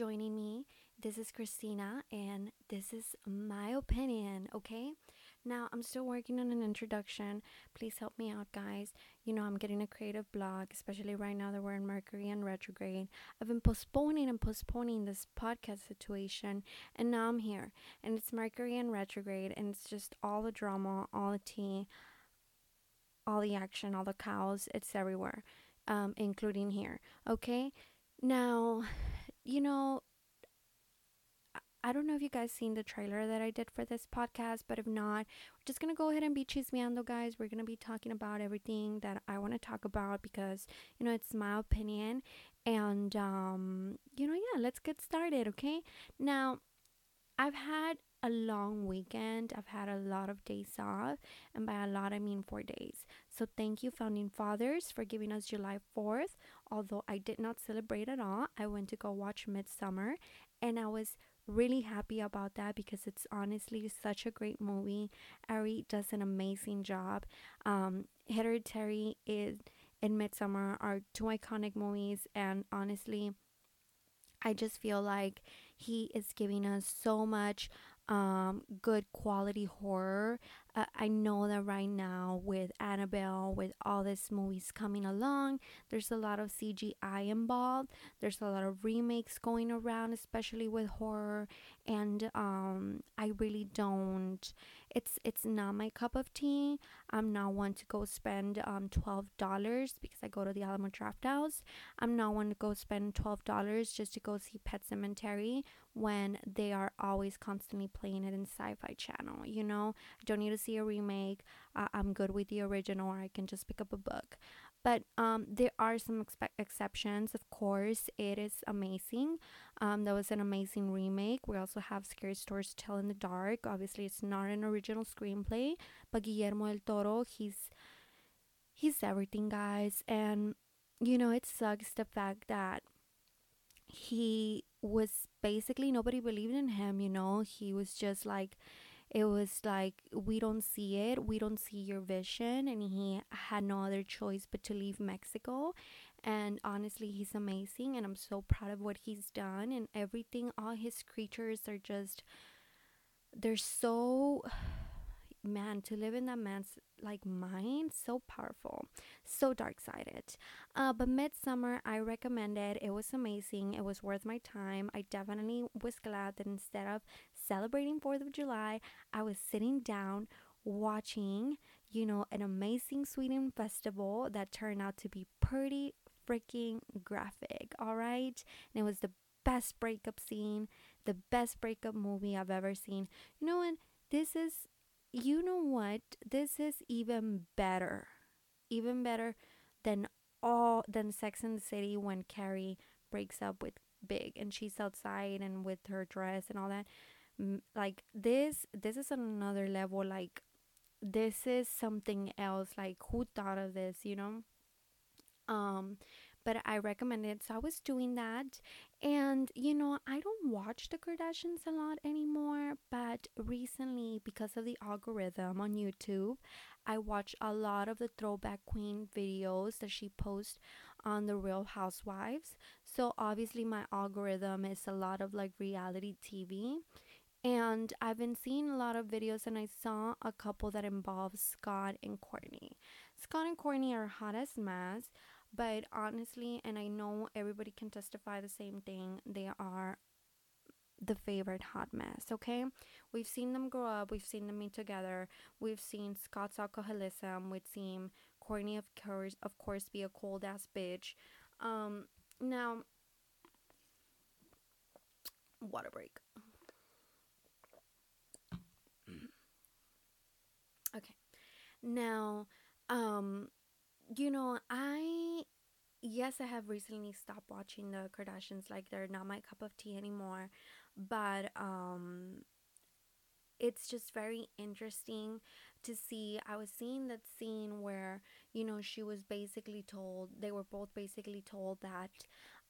joining me. This is Christina, and this is my opinion, okay? Now, I'm still working on an introduction. Please help me out, guys. You know, I'm getting a creative block, especially right now that we're in Mercury and retrograde. I've been postponing and postponing this podcast situation, and now I'm here. And it's Mercury and retrograde, and it's just all the drama, all the tea, all the action, all the cows. It's everywhere, um, including here, okay? Now, you know, I don't know if you guys seen the trailer that I did for this podcast, but if not, we're just gonna go ahead and be chismeando, guys. We're gonna be talking about everything that I want to talk about because you know it's my opinion, and um, you know, yeah, let's get started, okay? Now, I've had a long weekend. I've had a lot of days off, and by a lot I mean four days. So thank you, founding fathers, for giving us July 4th. Although I did not celebrate at all, I went to go watch Midsommar, and I was really happy about that because it's honestly such a great movie. Ari does an amazing job. Um, Hereditary is and Midsommar are two iconic movies, and honestly, I just feel like he is giving us so much um, good quality horror. Uh, I know that right now with Annabelle, with all these movies coming along, there's a lot of CGI involved. There's a lot of remakes going around, especially with horror, and um, I really don't it's it's not my cup of tea. I'm not one to go spend um twelve dollars because I go to the Alamo Draft Drafthouse. I'm not one to go spend twelve dollars just to go see Pet Sematary when they are always constantly playing it in Sci-Fi Channel. You know, I don't need to see a remake. Uh, I'm good with the original, or I can just pick up a book. But um, there are some expe- exceptions. Of course, it is amazing. Um, that was an amazing remake. We also have Scary Stories to Tell in the Dark. Obviously, it's not an original screenplay, but Guillermo del Toro, he's he's everything, guys. And you know, it sucks the fact that he was basically nobody believed in him. You know, he was just like it was like we don't see it. We don't see your vision. And he had no other choice but to leave mexico. And honestly he's amazing and i'm so proud of what he's done. And everything all his creatures are just they're so man to live in that man's like mind so powerful so dark sided uh but midsommar i recommend it. It was amazing. It was worth my time. I definitely was glad that instead of celebrating fourth of july i was sitting down watching you know an amazing sweden festival that turned out to be pretty freaking graphic all right and it was the best breakup scene the best breakup movie i've ever seen you know and this is you know what? This is even better. Even better than all than Sex and the City when Carrie breaks up with Big and she's outside and with her dress and all that. Like this this is another level like this is something else like who thought of this, you know? Um but I recommend it. So I was doing that. And, you know, I don't watch the Kardashians a lot anymore, but recently, because of the algorithm on YouTube, I watch a lot of the throwback queen videos that she posts on the Real Housewives. So obviously, my algorithm is a lot of like reality TV. And I've been seeing a lot of videos, and I saw a couple that involve Scott and Kourtney. Scott and Kourtney are hot as mess. But honestly, and I know everybody can testify the same thing, they are the favorite hot mess, okay? We've seen them grow up, we've seen them meet together, we've seen Scott's alcoholism, we've seen Kourtney of course of course be a cold ass bitch. Um now water break. Okay. Now, um you know, I yes, I have recently stopped watching the Kardashians like they're not my cup of tea anymore, but um it's just very interesting to see. I was seeing that scene where, you know, she was basically told, they were both basically told that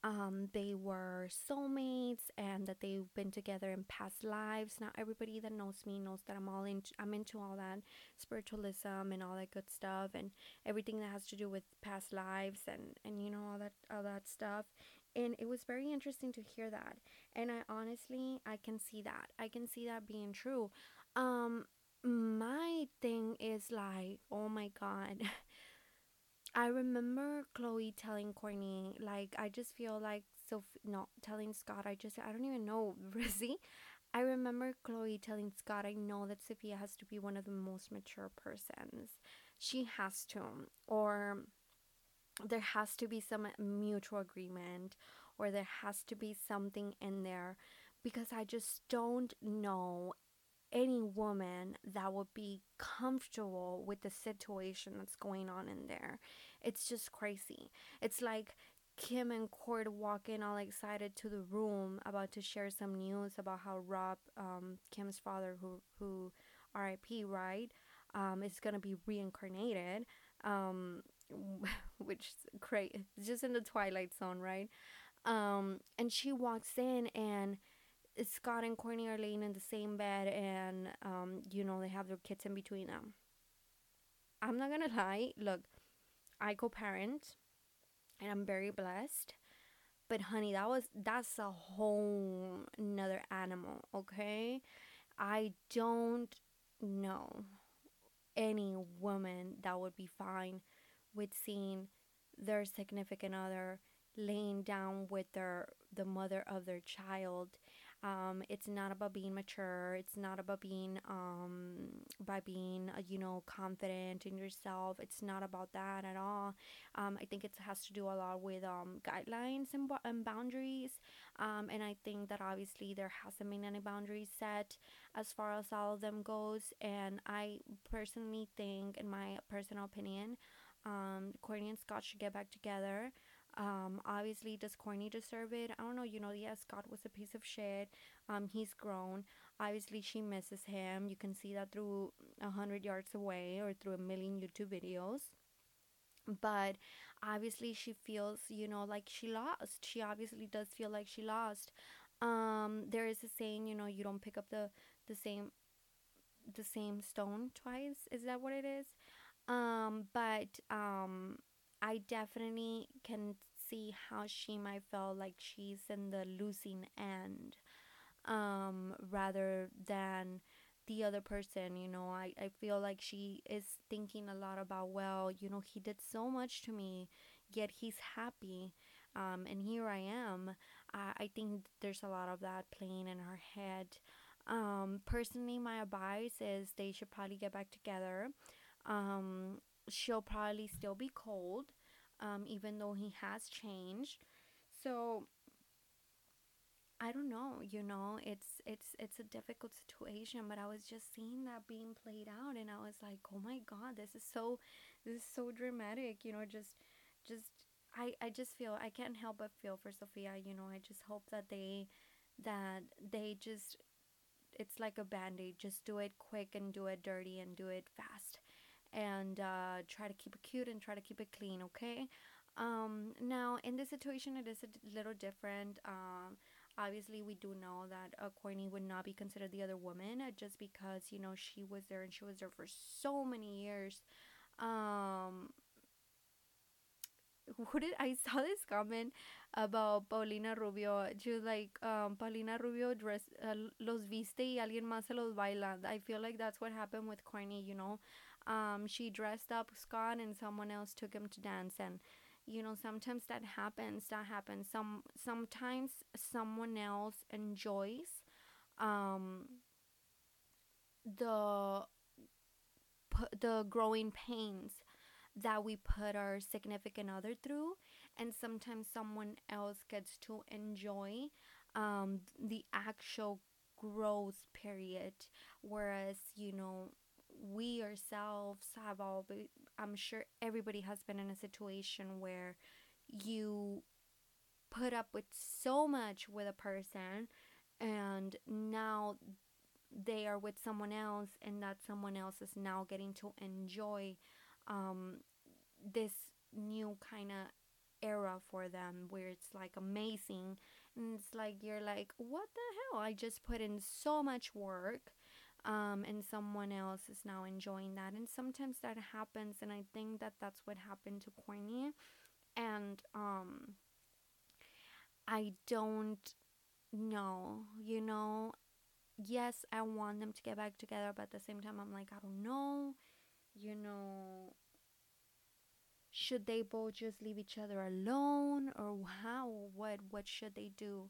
um, they were soulmates and that they've been together in past lives. Now everybody that knows me knows that I'm all into I'm into all that spiritualism and all that good stuff and everything that has to do with past lives and and you know all that all that stuff. and it was very interesting to hear that and i honestly i can see that i can see that being true um my thing is like oh my god i remember Khloe telling Kourtney like i just feel like so not telling scott i just i don't even know Rizzy. i remember Khloe telling scott i know that Sofia has to be one of the most mature persons she has to or there has to be some mutual agreement or there has to be something in there because I just don't know any woman that would be comfortable with the situation that's going on in there. It's just crazy. It's like Kim and Kourt walking all excited to the room about to share some news about how Rob, um, Kim's father, who who R.I.P. Right, um, is gonna be reincarnated. Um, which is great. It's just in the Twilight Zone, right? Um, and she walks in and Scott and Kourtney are laying in the same bed and um, you know, they have their kids in between them. I'm not gonna lie, look, I co parent and I'm very blessed. But honey, that was that's a whole another animal, okay? I don't know any woman that would be fine with seeing their significant other laying down with their the mother of their child um, it's not about being mature. It's not about being um, by being uh, you know confident in yourself. It's not about that at all. Um, i think it has to do a lot with um, guidelines and, and boundaries. Um, and i think that obviously there hasn't been any boundaries set as far as all of them goes. And i personally think in my personal opinion um, Kourtney and Scott should get back together. Um, obviously, does Kourtney deserve it? I don't know. You know, yes, Scott was a piece of shit. Um, he's grown. Obviously, she misses him. You can see that through a hundred yards away or through a million YouTube videos. But obviously, she feels, you know, like she lost. She obviously does feel like she lost. Um, there is a saying, you know, you don't pick up the the same the same stone twice. Is that what it is? Um, but um, I definitely can see how she might feel like she's in the losing end um, rather than the other person. You know, I, I feel like she is thinking a lot about, well, you know, he did so much to me, yet he's happy. Um, and here I am. Uh, I think there's a lot of that playing in her head. Um, personally, my advice is they should probably get back together. Um, she'll probably still be cold, um, even though he has changed. So I don't know, you know, it's it's it's a difficult situation, but I was just seeing that being played out and I was like, "Oh my god, this is so this is so dramatic." You know, just just I I just feel I can't help but feel for Sofia, you know. I just hope that they that they just it's like a band-aid, just do it quick and do it dirty and do it fast and uh, try to keep it cute and try to keep it clean, okay? Um, now, in this situation, it is a little different. Um, obviously, we do know that uh, Kourtney would not be considered the other woman uh, just because, you know, she was there and she was there for so many years. Um, who did I saw this comment about Paulina Rubio? She was like, um, Paulina Rubio dress uh, los viste y alguien más se los baila. I feel like that's what happened with Kourtney, you know um, she dressed up Scott and someone else took him to dance. And you know sometimes that happens that happens. Some sometimes someone else enjoys um, the the growing pains that we put our significant other through. And sometimes someone else gets to enjoy um, the actual growth period. Whereas you know we ourselves have all i'm sure everybody has been in a situation where you put up with so much with a person and now they are with someone else and that someone else is now getting to enjoy um, this new kind of era for them where it's like amazing. And it's like you're like what the hell? I just put in so much work um, and someone else is now enjoying that. And sometimes that happens, and I think that that's what happened to Kourtney. And um, I don't know, you know. Yes, I want them to get back together, but at the same time, I'm like, I don't know, you know. Should they both just leave each other alone, or how? What? What should they do?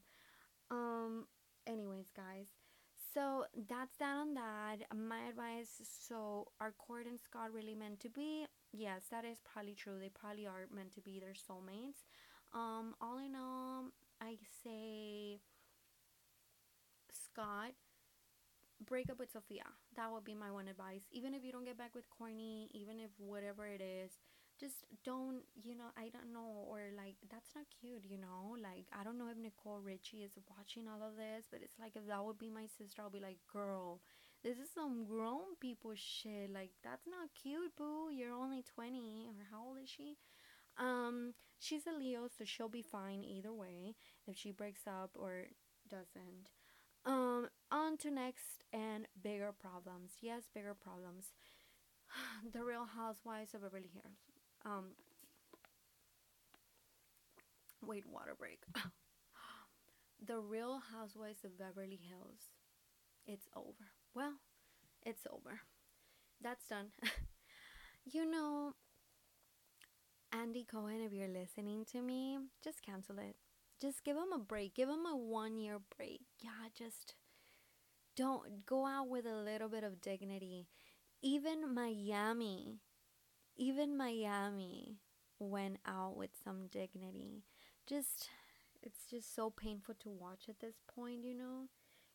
Um. Anyways, guys. So that's that on that. My advice. So are Kourt and Scott really meant to be? Yes, that is probably true. They probably are meant to be their soulmates. Um. All in all, I say Scott break up with Sofia. That would be my one advice. Even if you don't get back with Corny, even if whatever it is, just don't, you know, I don't know, or like, that's not cute, you know? Like, I don't know if Nicole Richie is watching all of this, but it's like, if that would be my sister, I'll be like, girl, this is some grown people shit. Like, that's not cute, boo. You're only 20, or how old is she? Um, she's a Leo, so she'll be fine either way if she breaks up or doesn't. Um, on to next and bigger problems. Yes, bigger problems. the Real Housewives of Beverly Hills. Um, wait, water break. the Real Housewives of Beverly Hills. It's over. Well, it's over. That's done. you know, Andy Cohen, if you're listening to me, just cancel it just give them a break. Give them a one year break. Yeah, just don't go out with a little bit of dignity. Even Miami, even Miami went out with some dignity. Just, it's just so painful to watch at this point, you know?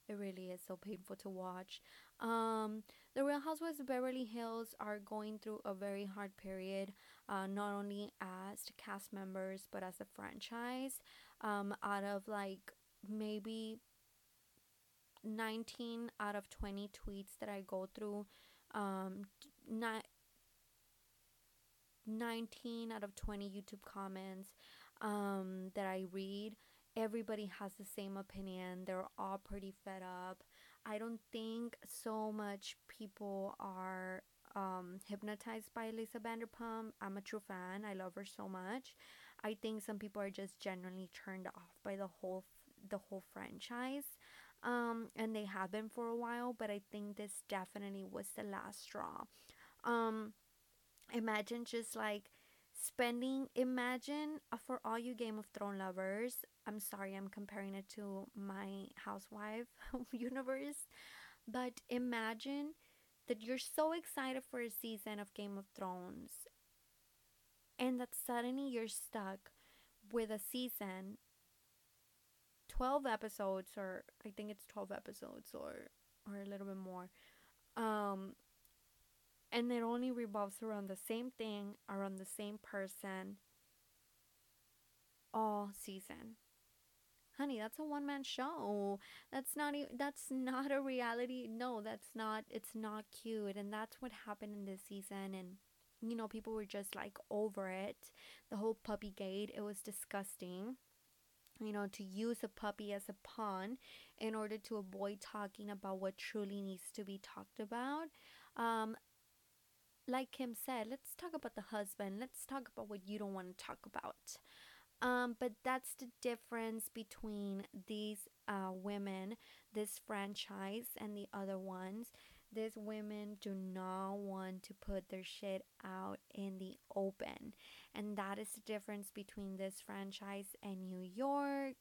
It really is so painful to watch. Um, the Real Housewives of Beverly Hills are going through a very hard period, uh, not only as cast members but as a franchise. Um, out of like maybe 19 out of 20 tweets that I go through, um, not 19 out of 20 YouTube comments um, that I read everybody has the same opinion. They're all pretty fed up. I don't think so much people are um, hypnotized by Lisa Vanderpump. I'm a true fan. I love her so much. I think some people are just generally turned off by the whole the whole franchise. Um, and they have been for a while, but I think this definitely was the last straw. Um, imagine just like spending imagine uh, for all you game of thrones lovers i'm sorry i'm comparing it to my housewife universe but imagine that you're so excited for a season of game of thrones and that suddenly you're stuck with a season 12 episodes or i think it's 12 episodes or or a little bit more um and it only revolves around the same thing, around the same person all season. Honey, that's a one man show. That's not even, that's not a reality. No, that's not it's not cute and that's what happened in this season and you know, people were just like over it. The whole puppy gate, it was disgusting. You know, to use a puppy as a pawn in order to avoid talking about what truly needs to be talked about. Um, like Kim said, let's talk about the husband. Let's talk about what you don't want to talk about. Um, but that's the difference between these uh, women, this franchise, and the other ones. These women do not want to put their shit out in the open. And that is the difference between this franchise and New York,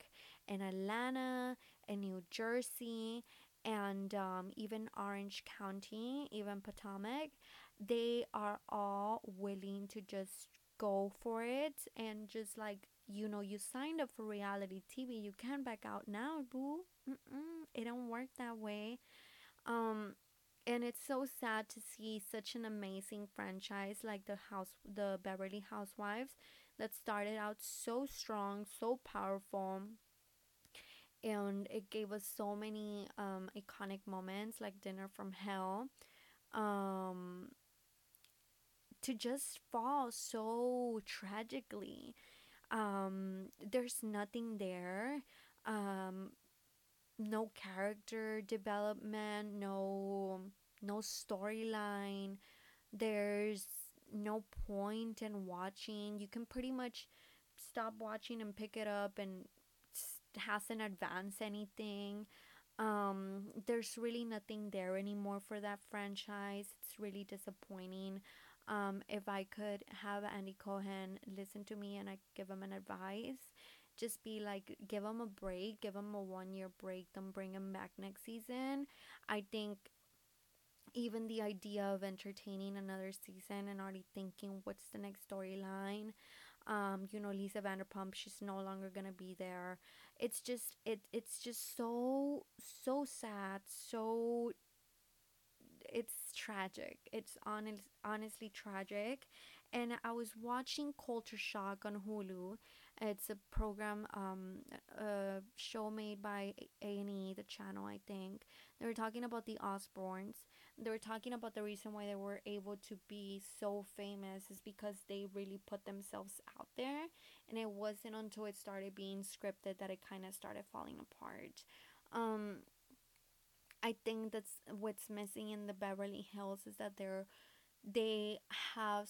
and Atlanta, and New Jersey, and um, even Orange County, even Potomac they are all willing to just go for it and just like you know you signed up for reality tv you can't back out now boo. Mm-mm, it don't work that way. Um and it's so sad to see such an amazing franchise like the house the beverly housewives that started out so strong so powerful and it gave us so many um iconic moments like dinner from hell um to just fall so tragically. Um, there's nothing there. Um, no character development, no no storyline. There's no point in watching. You can pretty much stop watching and pick it up and hasn't advanced anything. Um, there's really nothing there anymore for that franchise. It's really disappointing. Um, if I could have Andy Cohen listen to me and I give him an advice, just be like, give him a break, give him a one year break, don't bring him back next season. I think even the idea of entertaining another season and already thinking what's the next storyline um you know lisa vanderpump she's no longer gonna be there it's just it it's just so so sad so it's tragic it's honest, honestly tragic and i was watching culture shock on hulu it's a program, um, a show made by A&E, the channel, I think. They were talking about the Osbournes. They were talking about the reason why they were able to be so famous is because they really put themselves out there. And it wasn't until it started being scripted that it kind of started falling apart. Um, I think that's what's missing in the Beverly Hills is that they're they have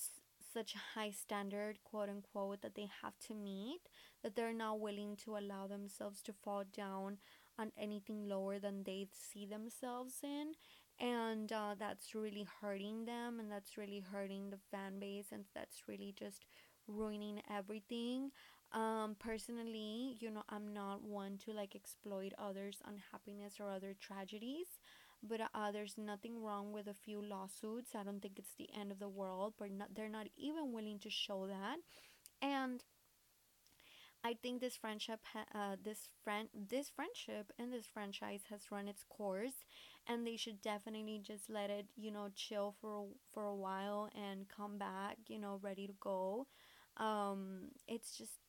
such a high standard, quote unquote, that they have to meet that they're not willing to allow themselves to fall down on anything lower than they see themselves in. And uh, that's really hurting them, and that's really hurting the fan base, and that's really just ruining everything. Um, personally, you know, I'm not one to like exploit others' unhappiness or other tragedies but uh, there's nothing wrong with a few lawsuits. I don't think it's the end of the world, but not, they're not even willing to show that. And I think this friendship, ha- uh, this friend, this friendship and this franchise has run its course, and they should definitely just let it, you know, chill for for a while and come back, you know, ready to go. Um, it's just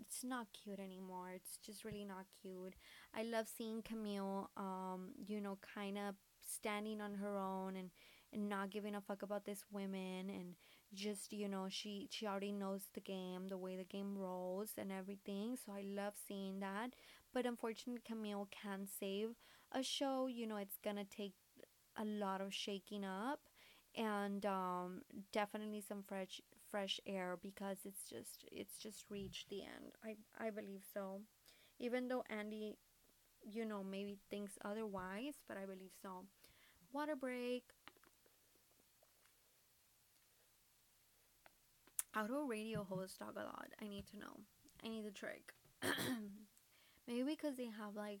it's not cute anymore. It's just really not cute. I love seeing Camille, um, you know, kind of standing on her own and and not giving a fuck about this women and just you know she she already knows the game the way the game rolls and everything so i love seeing that but unfortunately camille can't save a show you know it's gonna take a lot of shaking up and um, definitely some fresh fresh air because it's just it's just reached the end. I I believe so. Even though Andy, you know, maybe thinks otherwise, but I believe so. Water break. Do radio hosts talk a lot? I need to know. I need the trick. maybe because they have like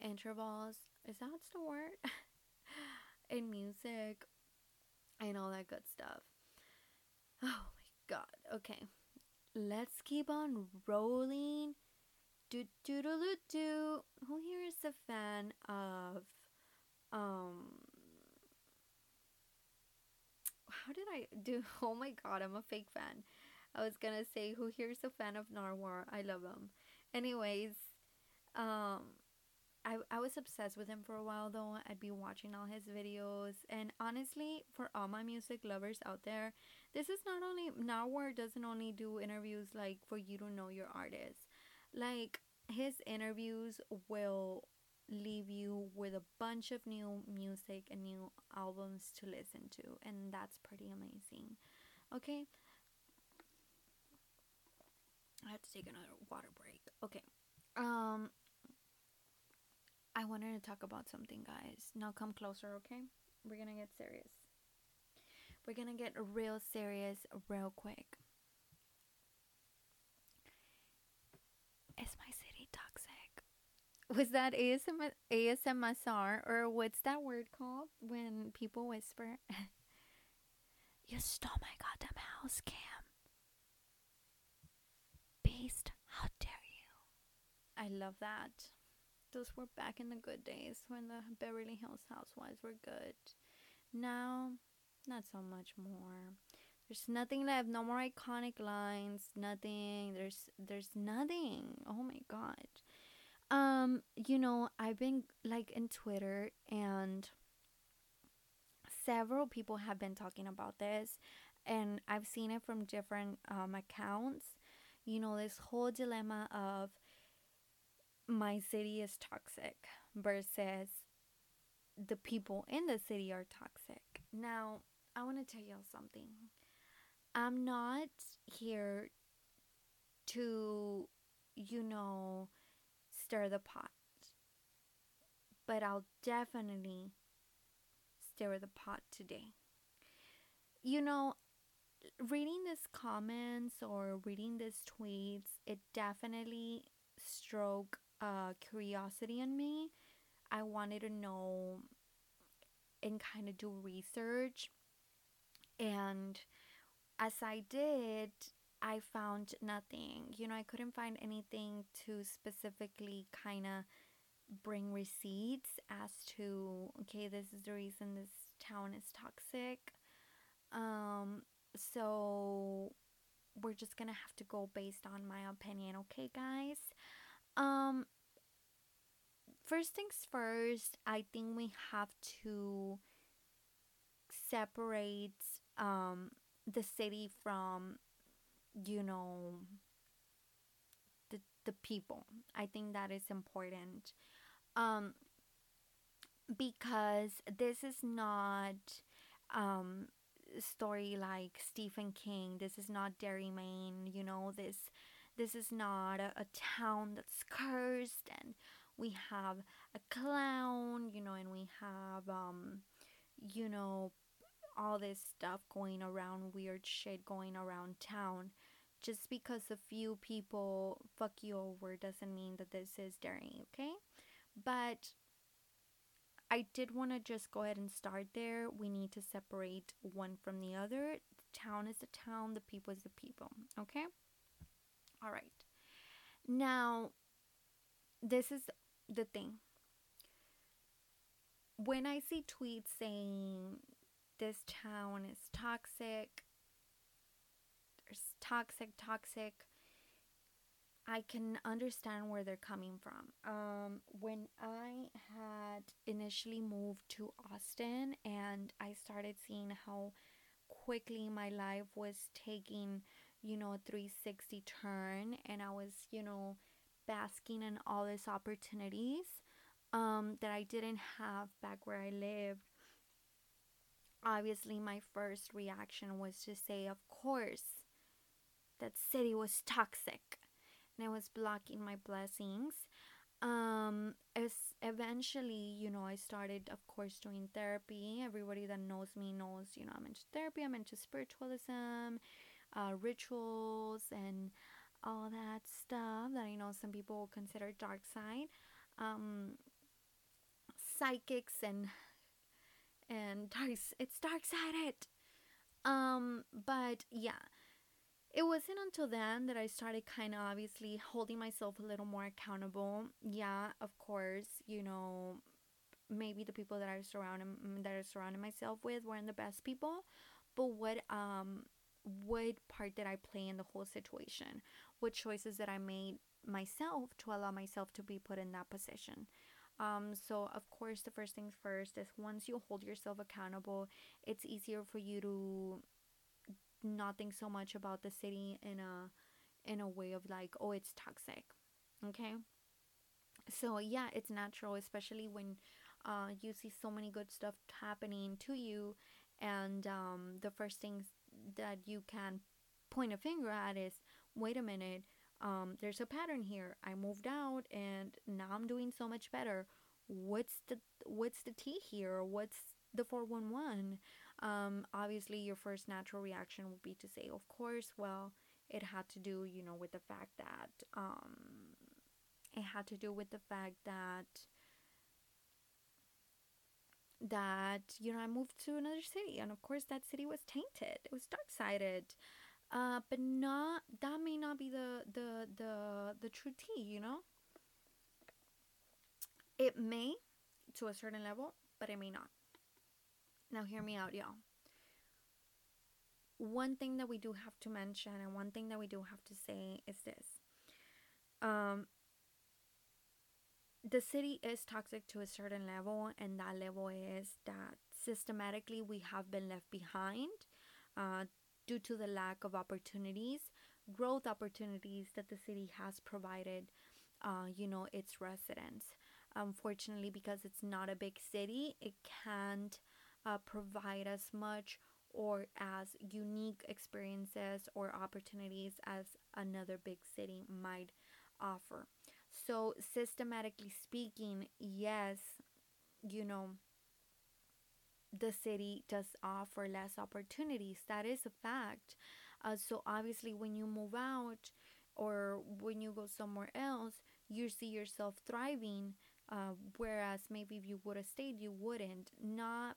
intervals. Is that the word? In music and all that good stuff. Oh. Okay. Let's keep on rolling. Do do do do do. Who here is a fan of um how did I do? Oh my god, I'm a fake fan. I was gonna say who here's a fan of Nardwuar. I love him. Anyways, um I, I was obsessed with him for a while though. I'd be watching all his videos. And honestly, for all my music lovers out there, this is not only Nardwuar doesn't only do interviews like for you to know your artist. Like his interviews will leave you with a bunch of new music and new albums to listen to and that's pretty amazing. Okay? I have to take another water break. Okay. Um I wanted to talk about something, guys. Now come closer, okay? We're gonna get serious. We're gonna get real serious real quick. Is my city toxic? Was that ASM- ASMR or what's that word called when people whisper? you stole my goddamn house cam. Beast, how dare you? I love that those were back in the good days when the Beverly Hills Housewives were good. Now, not so much more. There's nothing left. No more iconic lines. Nothing. There's there's nothing. Oh my god. Um, you know, I've been like in Twitter and several people have been talking about this and I've seen it from different um accounts. You know, this whole dilemma of my city is toxic versus the people in the city are toxic. Now, I want to tell y'all something. I'm not here to, you know, stir the pot. But I'll definitely stir the pot today. You know, reading these comments or reading these tweets, it definitely stroke uh, curiosity in me. I wanted to know and kind of do research. And as I did, I found nothing. You know, I couldn't find anything to specifically kind of bring receipts as to, okay, this is the reason this town is toxic. Um, so we're just gonna have to go based on my opinion, okay, guys? Um, first things first, I think we have to separate um, the city from, you know, the the people. I think that is important. Um, because this is not um story like Stephen King. This is not Derry, Maine. You know this. This is not a, a town that's cursed, and we have a clown. You know, and we have um, you know, all this stuff going around, weird shit going around town. Just because a few people fuck you over doesn't mean that this is Derry, okay? But I did want to just go ahead and start there. We need to separate one from the other. The town is the town, the people is the people. Okay? All right. Now, this is the thing. When I see tweets saying this town is toxic, there's toxic, toxic, I can understand where they're coming from. Um, when I had initially moved to Austin and I started seeing how quickly my life was taking, you know, a 360 turn, and I was, you know, basking in all these opportunities um, that I didn't have back where I lived. Obviously, my first reaction was to say, of course, that city was toxic and I was blocking my blessings. Um, as eventually, you know, I started, of course, doing therapy. Everybody that knows me knows, you know, I'm into therapy. I'm into spiritualism, uh, rituals, and all that stuff that I know some people consider dark side. Um, psychics and and dark, it's dark sided. Um, but yeah it wasn't until then that I started kind of obviously holding myself a little more accountable. Yeah, of course, you know, maybe the people that I surrounded that I surrounded myself with weren't the best people, but what um what part did I play in the whole situation? What choices that I made myself to allow myself to be put in that position? Um, so of course the first things first is once you hold yourself accountable, it's easier for you to not think so much about the city in a in a way of like oh it's toxic okay so yeah it's natural especially when uh, you see so many good stuff happening to you and um, the first things that you can point a finger at is wait a minute um, there's a pattern here. I moved out and now i'm doing so much better. What's the what's the tea here? What's the 411 um, obviously, your first natural reaction would be to say, of course, well, it had to do, you know, with the fact that, um, it had to do with the fact that, that, you know, I moved to another city. And of course, that city was tainted, it was dark sided. Uh, but not that may not be the the the the true tea, you know. It may, to a certain level, but it may not. Now, hear me out, y'all. One thing that we do have to mention, and one thing that we do have to say is this. Um, the city is toxic to a certain level, and that level is that systematically we have been left behind uh, due to the lack of opportunities, growth opportunities that the city has provided, uh, you know, its residents. Unfortunately, because it's not a big city, it can't uh, provide as much or as unique experiences or opportunities as another big city might offer. So, systematically speaking, yes, you know, the city does offer less opportunities. That is a fact. Uh, so, obviously, when you move out or when you go somewhere else, you see yourself thriving. Uh, whereas maybe if you would have stayed, you wouldn't. Not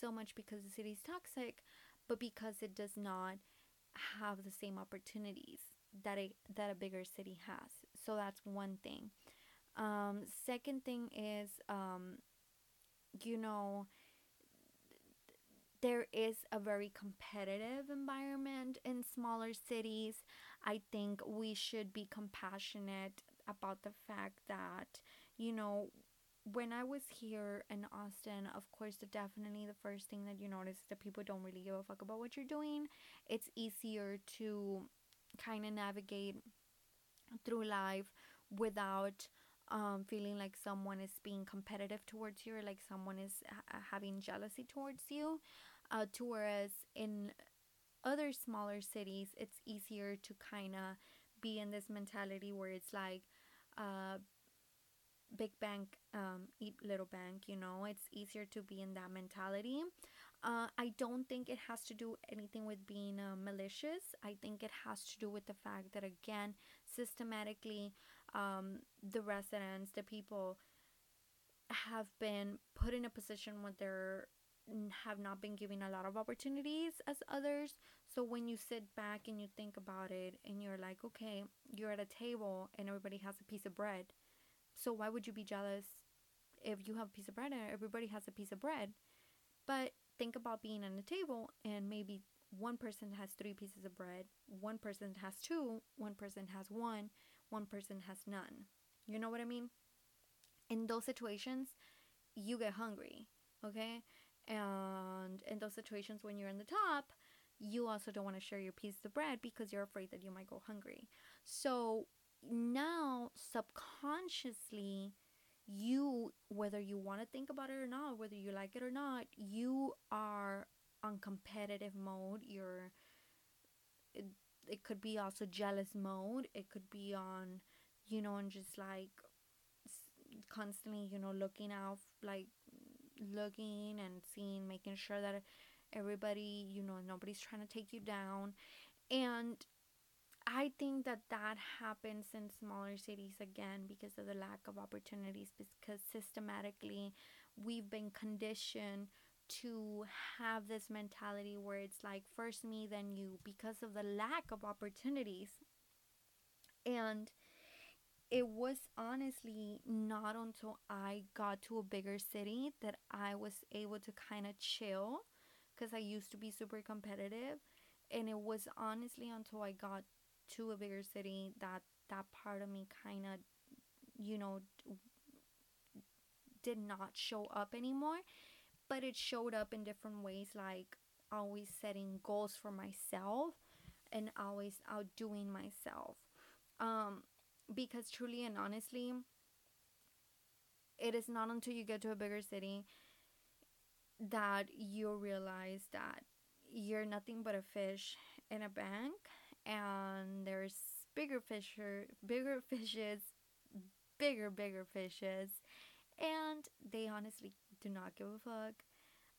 so much because the city is toxic, but because it does not have the same opportunities that a that a bigger city has. So that's one thing. Um, second thing is, um, you know, there is a very competitive environment in smaller cities. I think we should be compassionate about the fact that, you know, when I was here in Austin, of course, the, definitely the first thing that you notice is that people don't really give a fuck about what you're doing. It's easier to kind of navigate through life without um, feeling like someone is being competitive towards you or like someone is ha- having jealousy towards you. Uh, to whereas in other smaller cities, it's easier to kind of be in this mentality where it's like, uh, big bank um, eat little bank you know it's easier to be in that mentality uh, i don't think it has to do anything with being uh, malicious i think it has to do with the fact that again systematically um, the residents the people have been put in a position where they're have not been given a lot of opportunities as others so when you sit back and you think about it and you're like okay you're at a table and everybody has a piece of bread so why would you be jealous if you have a piece of bread and everybody has a piece of bread? But think about being on a table and maybe one person has three pieces of bread, one person has two, one person has one, one person has none. You know what I mean? In those situations, you get hungry, okay? And in those situations when you're in the top, you also don't want to share your piece of bread because you're afraid that you might go hungry. So now subconsciously you whether you want to think about it or not whether you like it or not you are on competitive mode you're it, it could be also jealous mode it could be on you know and just like constantly you know looking out like looking and seeing making sure that everybody you know nobody's trying to take you down. And I think that that happens in smaller cities again because of the lack of opportunities, because systematically we've been conditioned to have this mentality where it's like first me, then you, because of the lack of opportunities. And it was honestly not until I got to a bigger city that I was able to kind of chill because I used to be super competitive. And it was honestly until I got to a bigger city that that part of me kind of you know did not show up anymore but it showed up in different ways like always setting goals for myself and always outdoing myself. Um because truly and honestly it is not until you get to a bigger city that you realize that you're nothing but a fish in a bank and there's bigger fisher bigger fishes bigger bigger fishes and they honestly do not give a fuck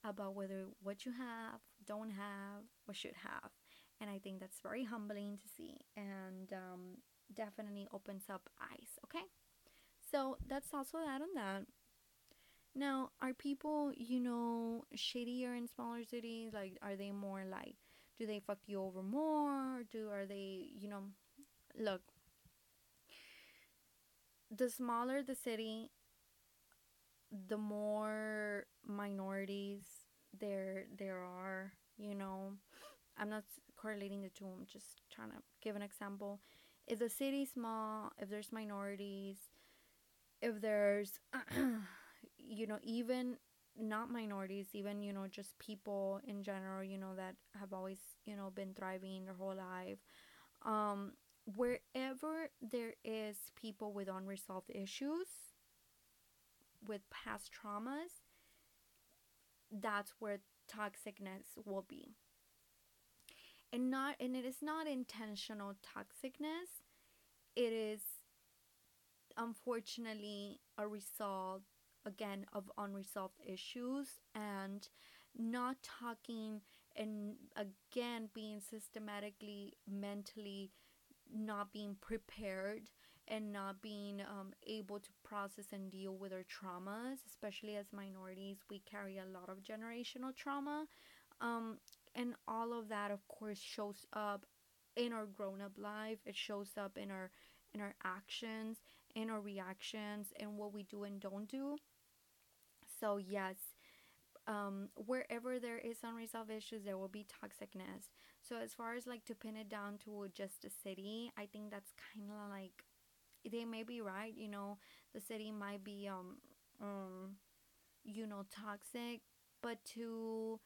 about whether what you have don't have or should have. And i think that's very humbling to see and um, definitely opens up eyes okay? So that's also that on that. Now are people you know shadier in smaller cities? Like are they more like do they fuck you over more? Do are they you know look the smaller the city the more minorities there there are you know i'm not correlating the two i'm just trying to give an example. If the city's small if there's minorities if there's you know even not minorities even you know just people in general you know that have always you know been thriving their whole life um wherever there is people with unresolved issues with past traumas that's where toxicness will be. And not and it is not intentional toxicness. It is unfortunately a result again of unresolved issues and not talking and again being systematically mentally not being prepared and not being um, able to process and deal with our traumas especially as minorities we carry a lot of generational trauma. Um, and all of that of course shows up in our grown-up life. It shows up in our in our actions in our reactions and what we do and don't do. So yes um, wherever there is unresolved issues there will be toxicness. So as far as like to pin it down to just a city i think that's kind of like they may be right you know the city might be um um you know toxic but to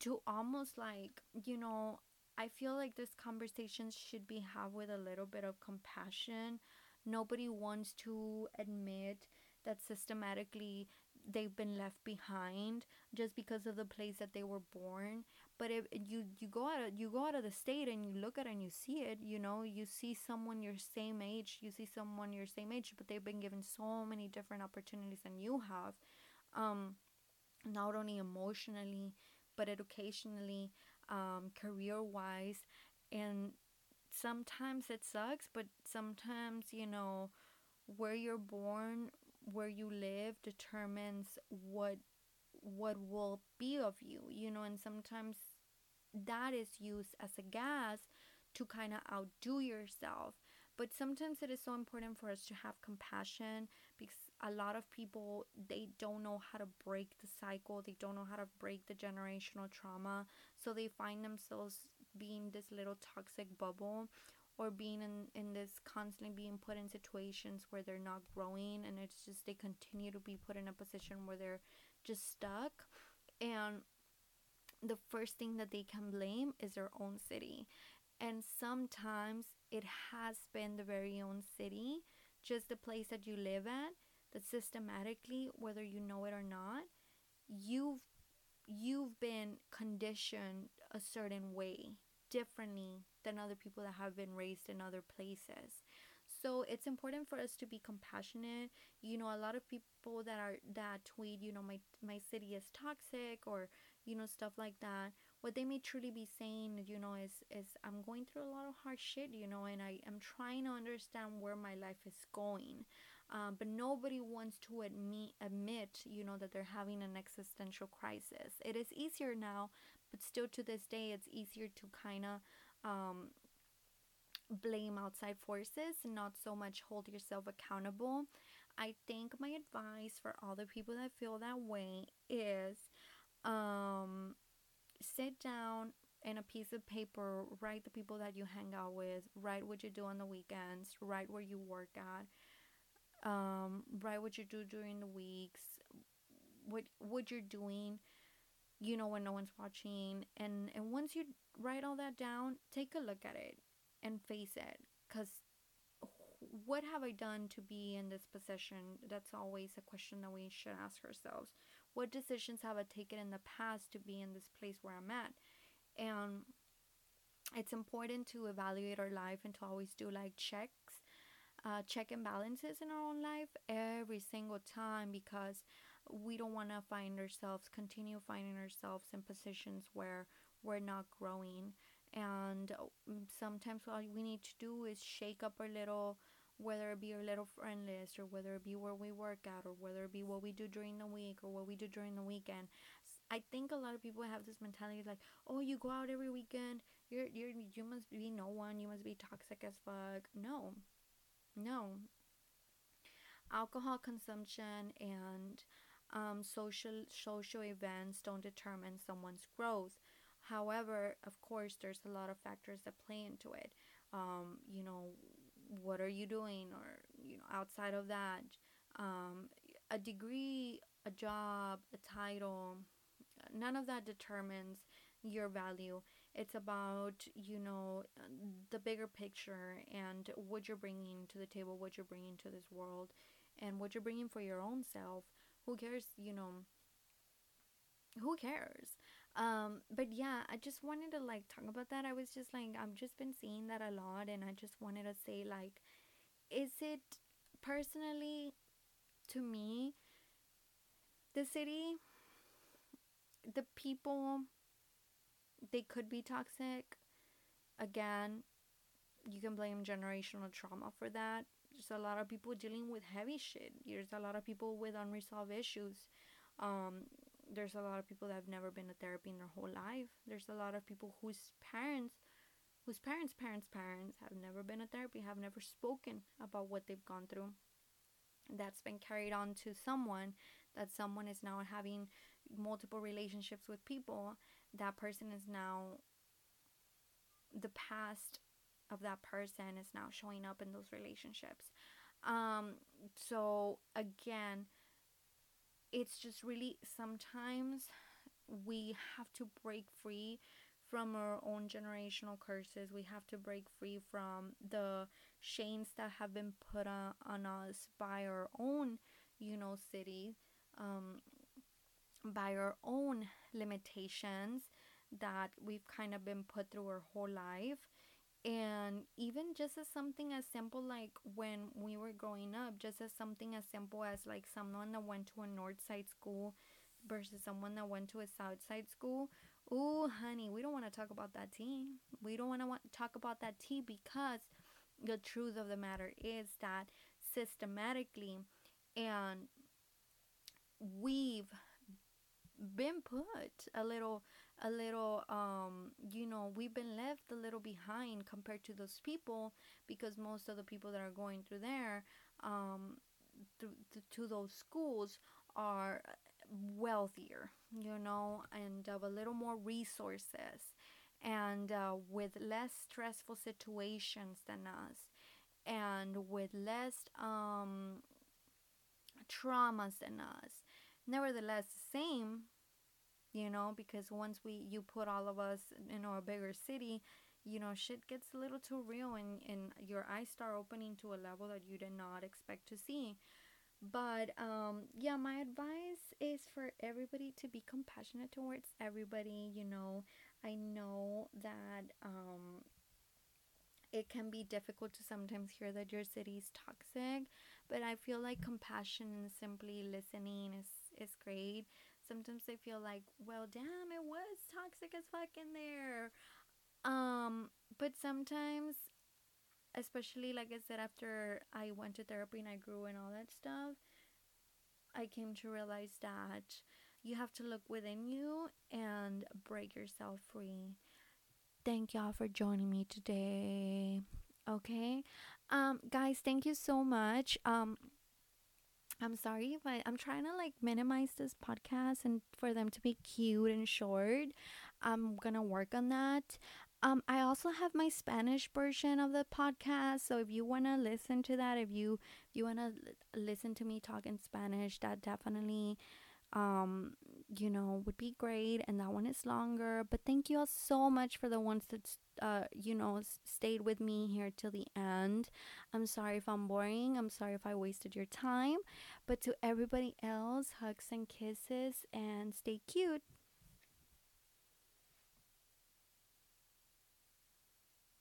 to almost like you know i feel like this conversation should be had with a little bit of compassion. Nobody wants to admit that systematically they've been left behind just because of the place that they were born but if you you go out of, you go out of the state and you look at it and you see it you know you see someone your same age you see someone your same age but they've been given so many different opportunities than you have um not only emotionally but educationally um career wise and sometimes it sucks but sometimes you know where you're born where you live determines what what will be of you you know and sometimes that is used as a gas to kind of outdo yourself. But sometimes it is so important for us to have compassion because a lot of people they don't know how to break the cycle they don't know how to break the generational trauma. So they find themselves being this little toxic bubble or being in, in this constantly being put in situations where they're not growing and it's just they continue to be put in a position where they're just stuck and the first thing that they can blame is their own city and sometimes it has been the very own city just the place that you live at that systematically whether you know it or not you've you've been conditioned a certain way differently than other people that have been raised in other places. So it's important for us to be compassionate. You know, a lot of people that are that tweet, you know, my my city is toxic or you know stuff like that. What they may truly be saying, you know, is is I'm going through a lot of hard shit, you know, and I am trying to understand where my life is going. Um, but nobody wants to admit admit, you know, that they're having an existential crisis. It is easier now, but still to this day, it's easier to kind of um, blame outside forces and not so much hold yourself accountable. I think my advice for all the people that feel that way is um, sit down in a piece of paper, write the people that you hang out with, write what you do on the weekends, write where you work at, um, write what you do during the weeks, what what you're doing, you know when no one's watching, and and once you write all that down, take a look at it and face it. Because what have I done to be in this position? That's always a question that we should ask ourselves. What decisions have I taken in the past to be in this place where I'm at? And it's important to evaluate our life and to always do like checks, uh, check and balances in our own life every single time because we don't want to find ourselves, continue finding ourselves in positions where we're not growing and um, sometimes all we need to do is shake up our little whether it be our little friend list or whether it be where we work out or whether it be what we do during the week or what we do during the weekend. I think a lot of people have this mentality like oh you go out every weekend. You're you're you must be no one. You must be toxic as fuck. No. No. Alcohol consumption and um, social social events don't determine someone's growth However, of course, there's a lot of factors that play into it. Um, you know, what are you doing, or you know, outside of that, um, a degree, a job, a title, none of that determines your value. It's about you know the bigger picture and what you're bringing to the table, what you're bringing to this world, and what you're bringing for your own self. Who cares? You know. Who cares? Um, but yeah, I just wanted to like talk about that. I was just like, I've just been seeing that a lot, and I just wanted to say, like, is it personally to me the city the people they could be toxic? Again you can blame generational trauma for that. There's a lot of people dealing with heavy shit. There's a lot of people with unresolved issues. Um, there's a lot of people that have never been to therapy in their whole life. There's a lot of people whose parents whose parents parents parents have never been to therapy have never spoken about what they've gone through. That's been carried on to someone that someone is now having multiple relationships with people. That person is now the past of that person is now showing up in those relationships. Um so again it's just really sometimes we have to break free from our own generational curses. We have to break free from the shames that have been put on, on us by our own, you know, city, um, by our own limitations that we've kind of been put through our whole life. And even just as something as simple like when we were growing up, just as something as simple as like someone that went to a north side school versus someone that went to a south side school. Ooh, honey, we don't want to talk about that tea. We don't want to talk about that tea because the truth of the matter is that systematically and we've been put a little a little um you know we've been left a little behind compared to those people because most of the people that are going through there um th- th- to those schools are wealthier you know and have a little more resources and uh, with less stressful situations than us and with less um traumas than us. Nevertheless the same you know because once we you put all of us in a bigger city you know shit gets a little too real and, and your eyes start opening to a level that you did not expect to see. But um yeah my advice is for everybody to be compassionate towards everybody you know. I know that um it can be difficult to sometimes hear that your city is toxic but i feel like compassion and simply listening is is great sometimes I feel like, well, damn, it was toxic as fuck in there. Um, but sometimes, especially like I said, after I went to therapy and I grew and all that stuff, I came to realize that you have to look within you and break yourself free. Thank y'all for joining me today. Okay. Um guys, thank you so much. Um I'm sorry, but I'm trying to like minimize this podcast and for them to be cute and short. I'm gonna work on that. Um, I also have my Spanish version of the podcast, so if you wanna listen to that, if you if you wanna l- listen to me talk in Spanish, that definitely um you know would be great and that one is longer but thank you all so much for the ones that uh you know stayed with me here till the end. I'm sorry if i'm boring i'm sorry if i wasted your time but to everybody else hugs and kisses and stay cute